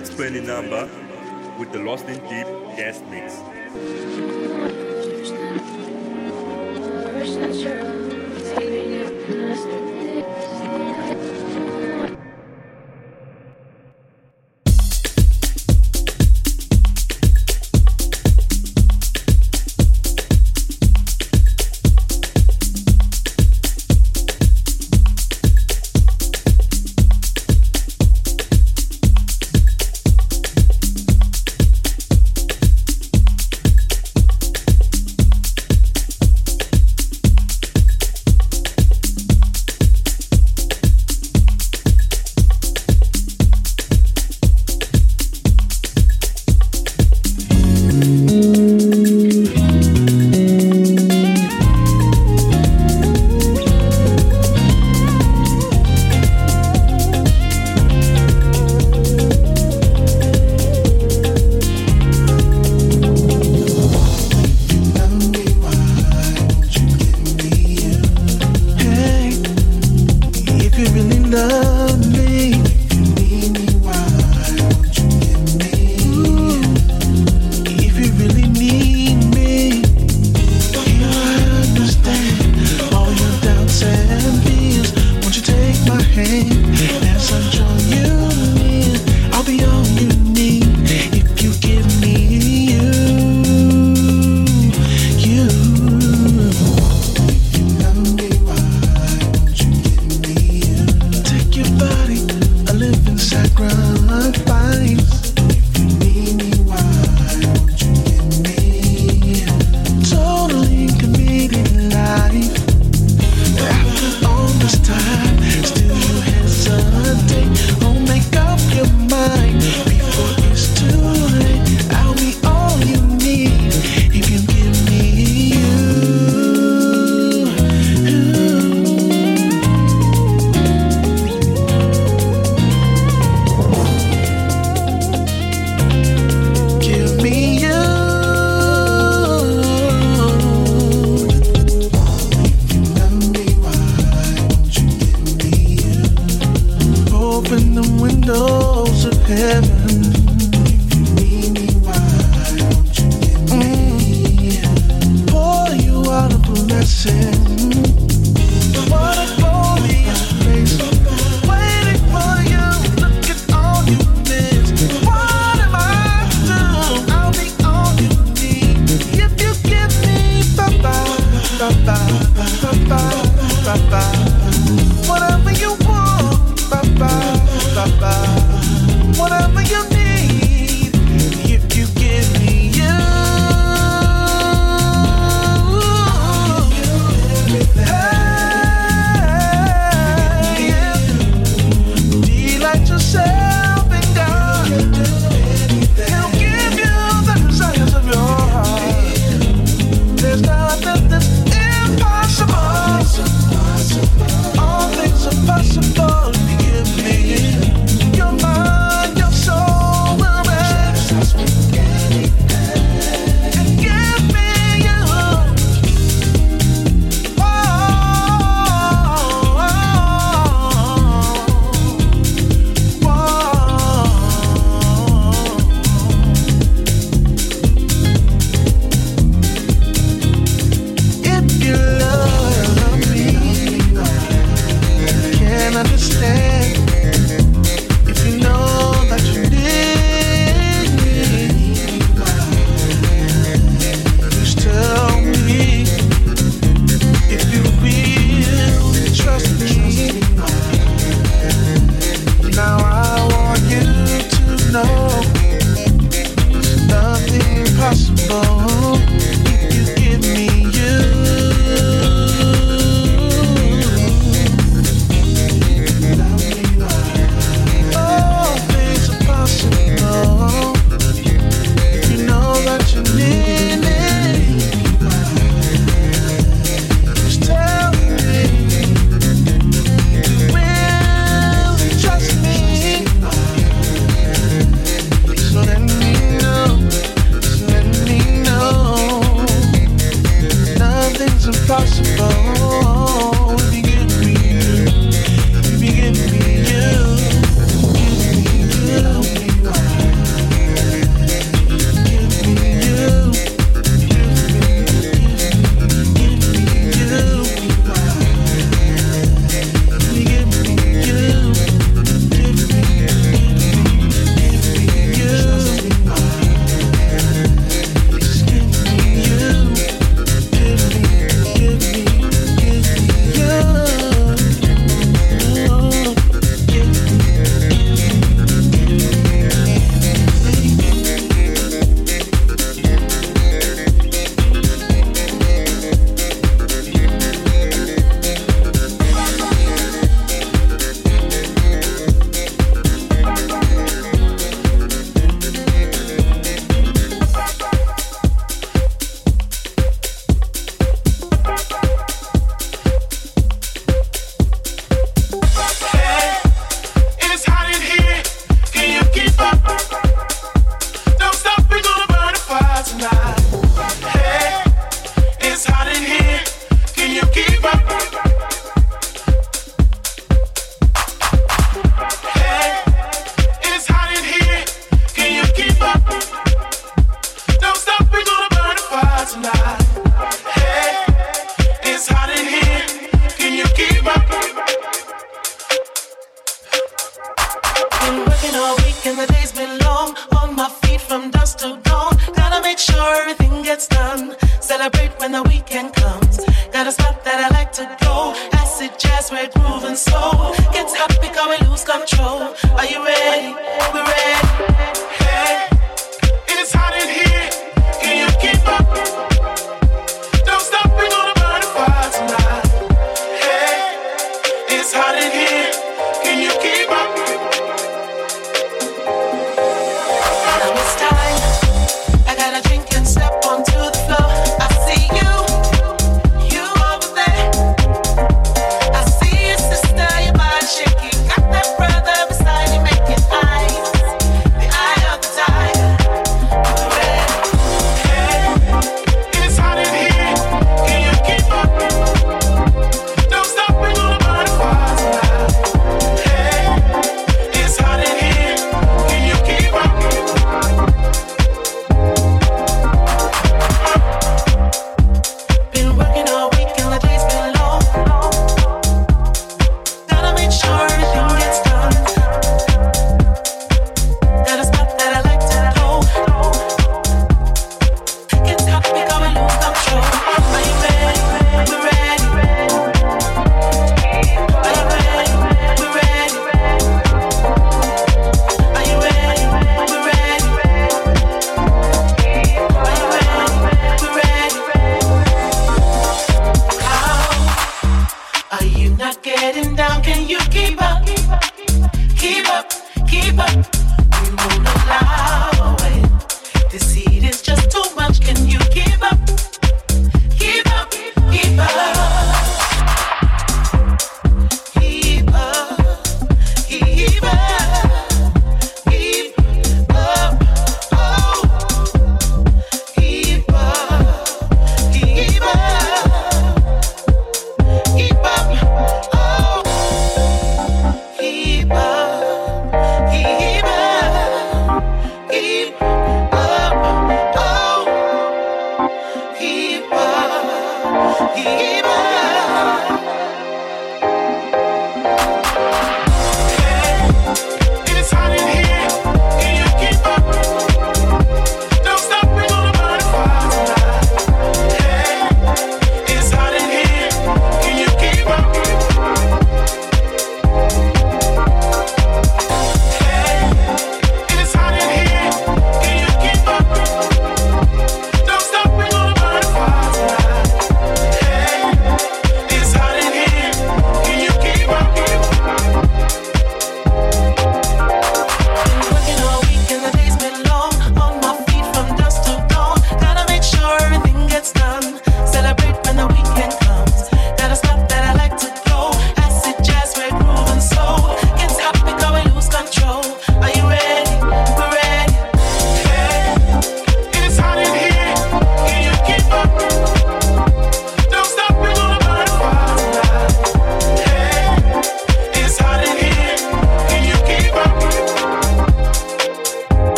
Let's number with the Lost in Deep guest mix. There's nothing that's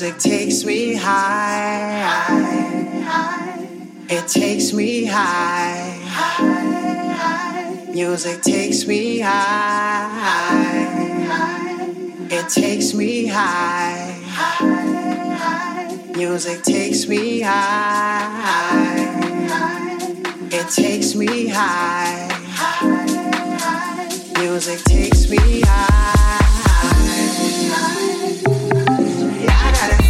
music takes me high. It takes me high. Music takes me high. It takes me high. Music takes me high. It takes me high. Music takes me high.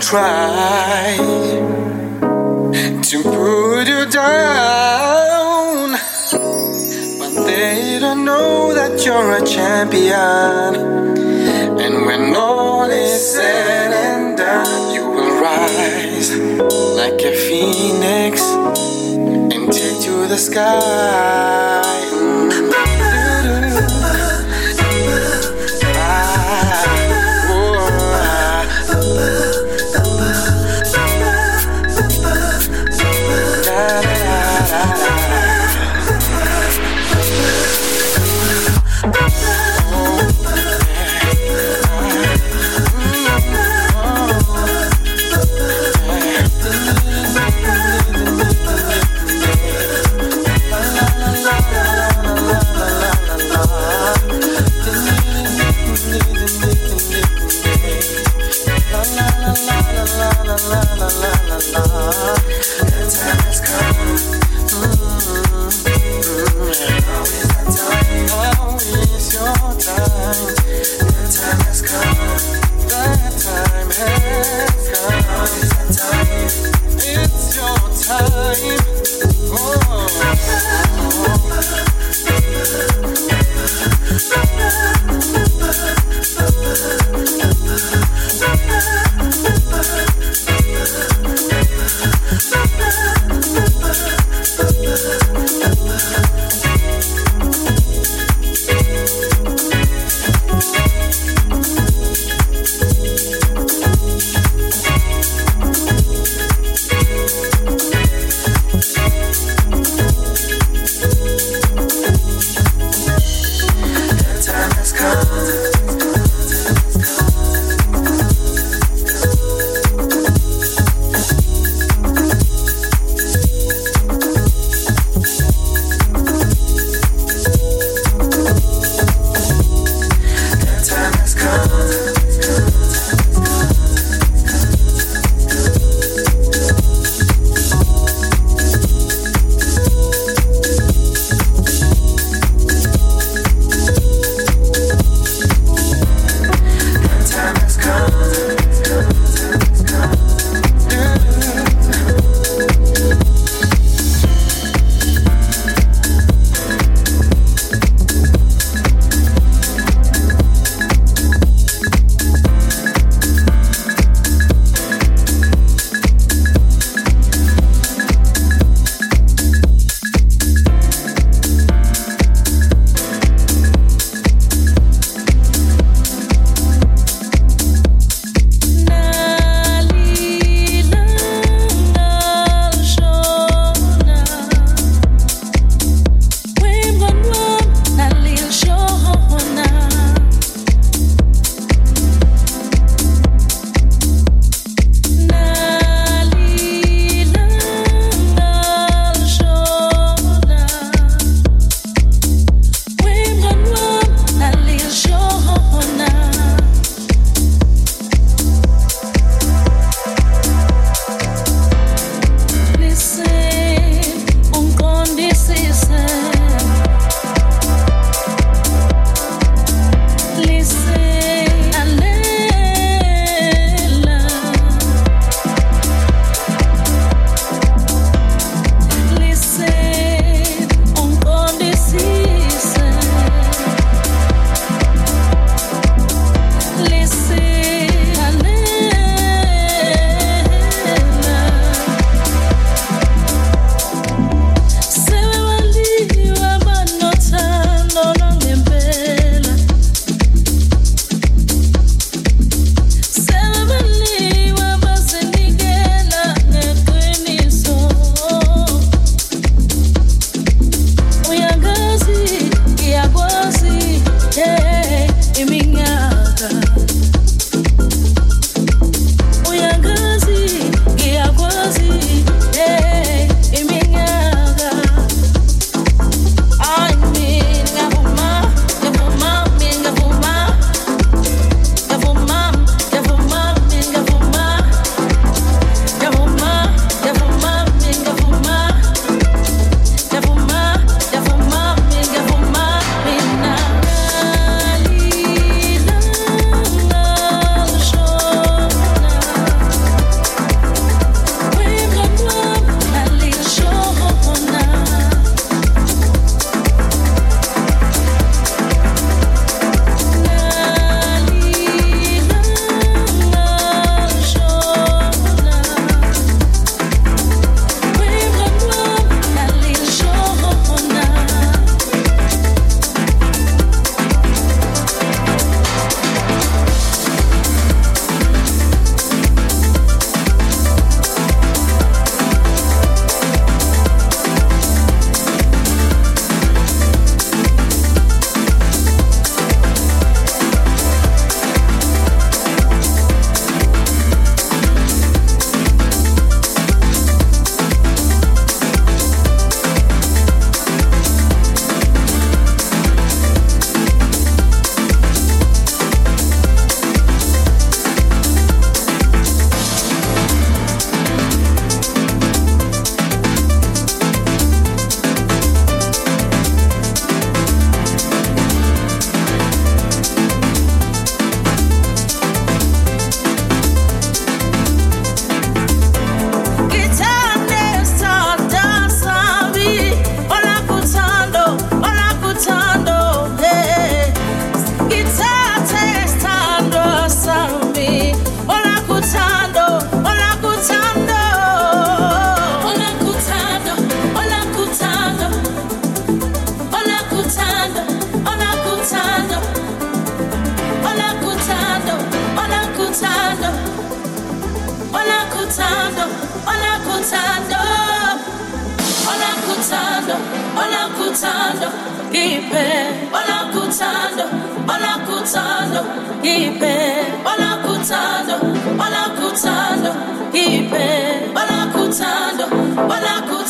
try to put you down, but they don't know that you're a champion. And when all is said and done, you will rise like a phoenix and take to the sky.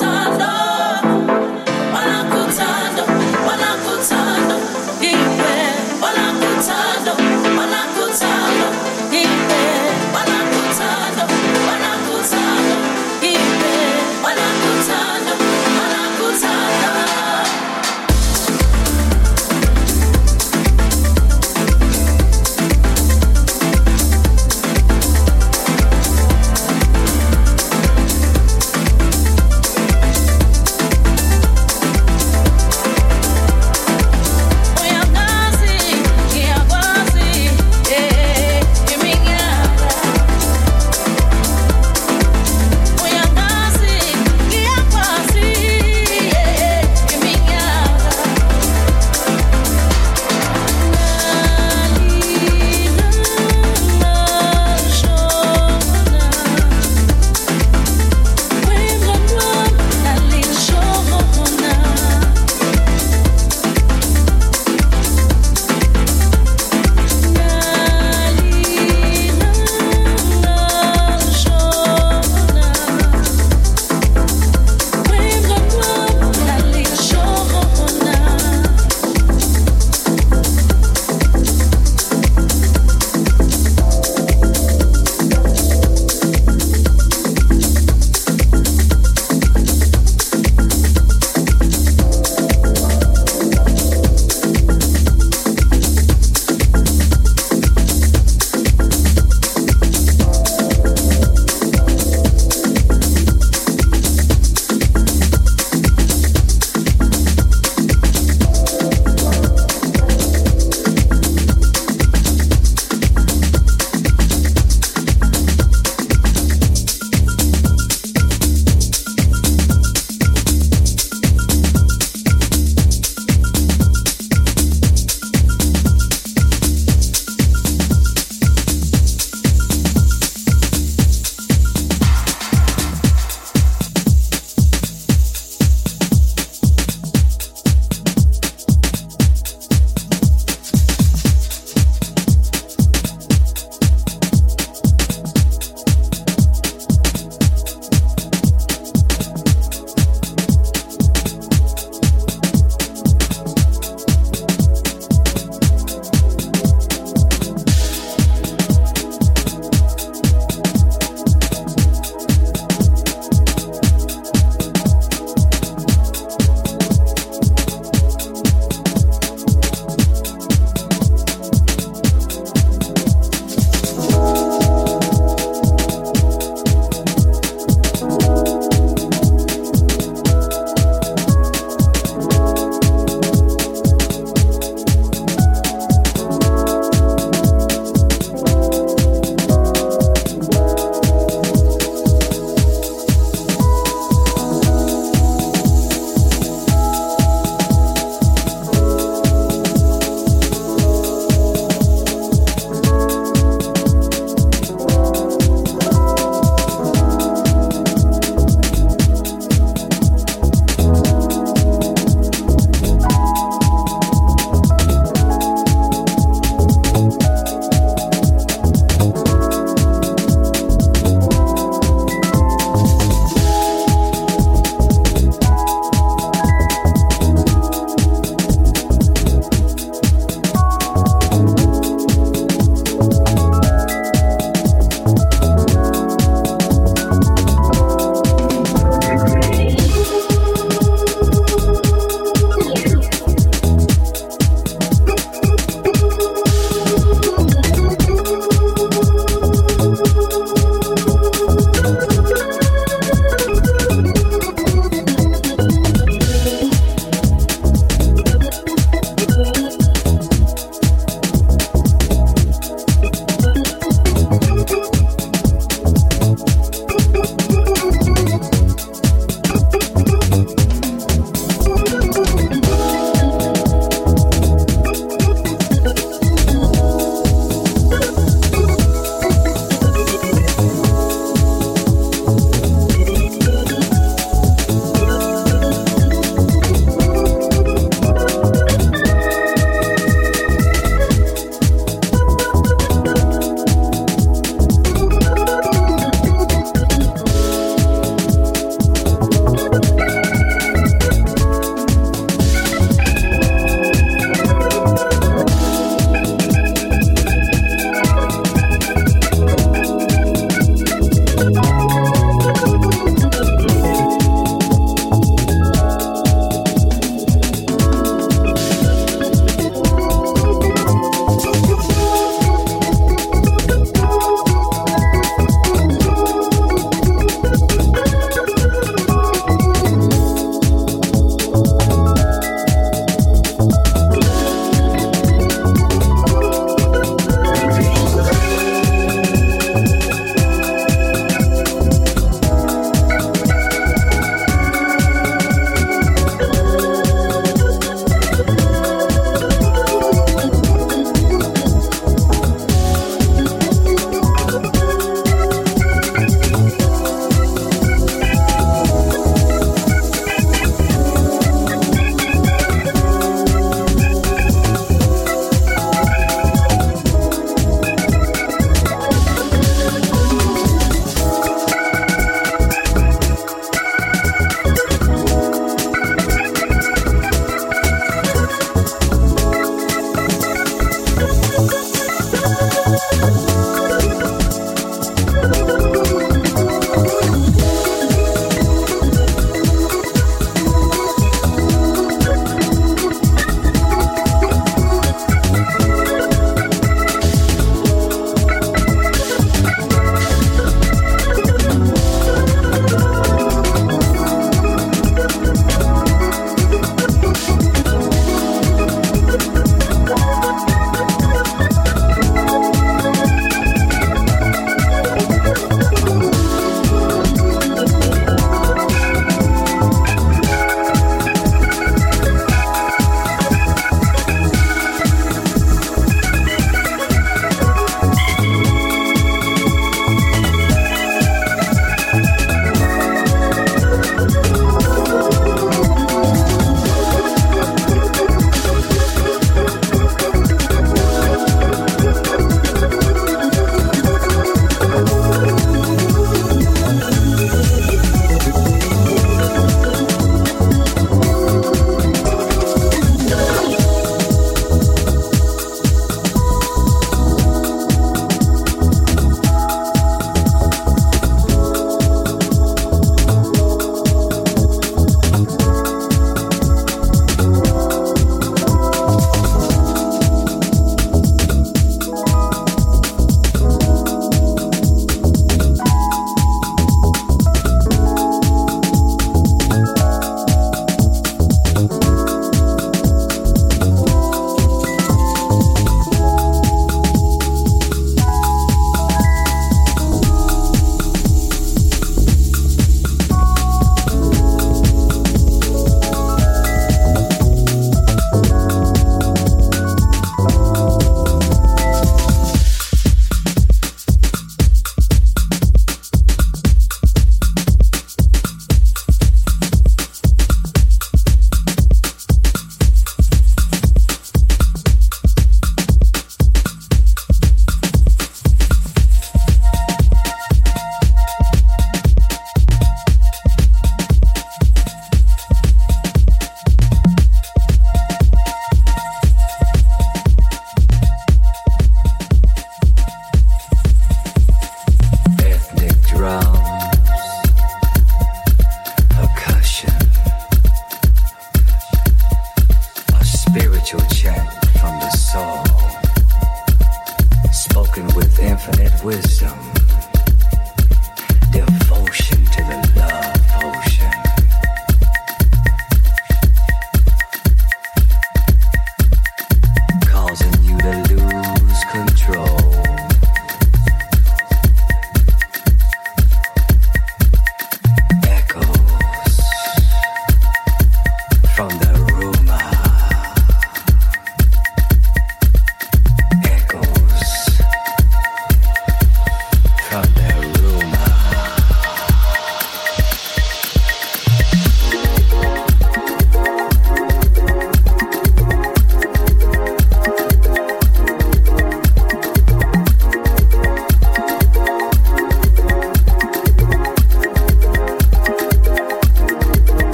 Bona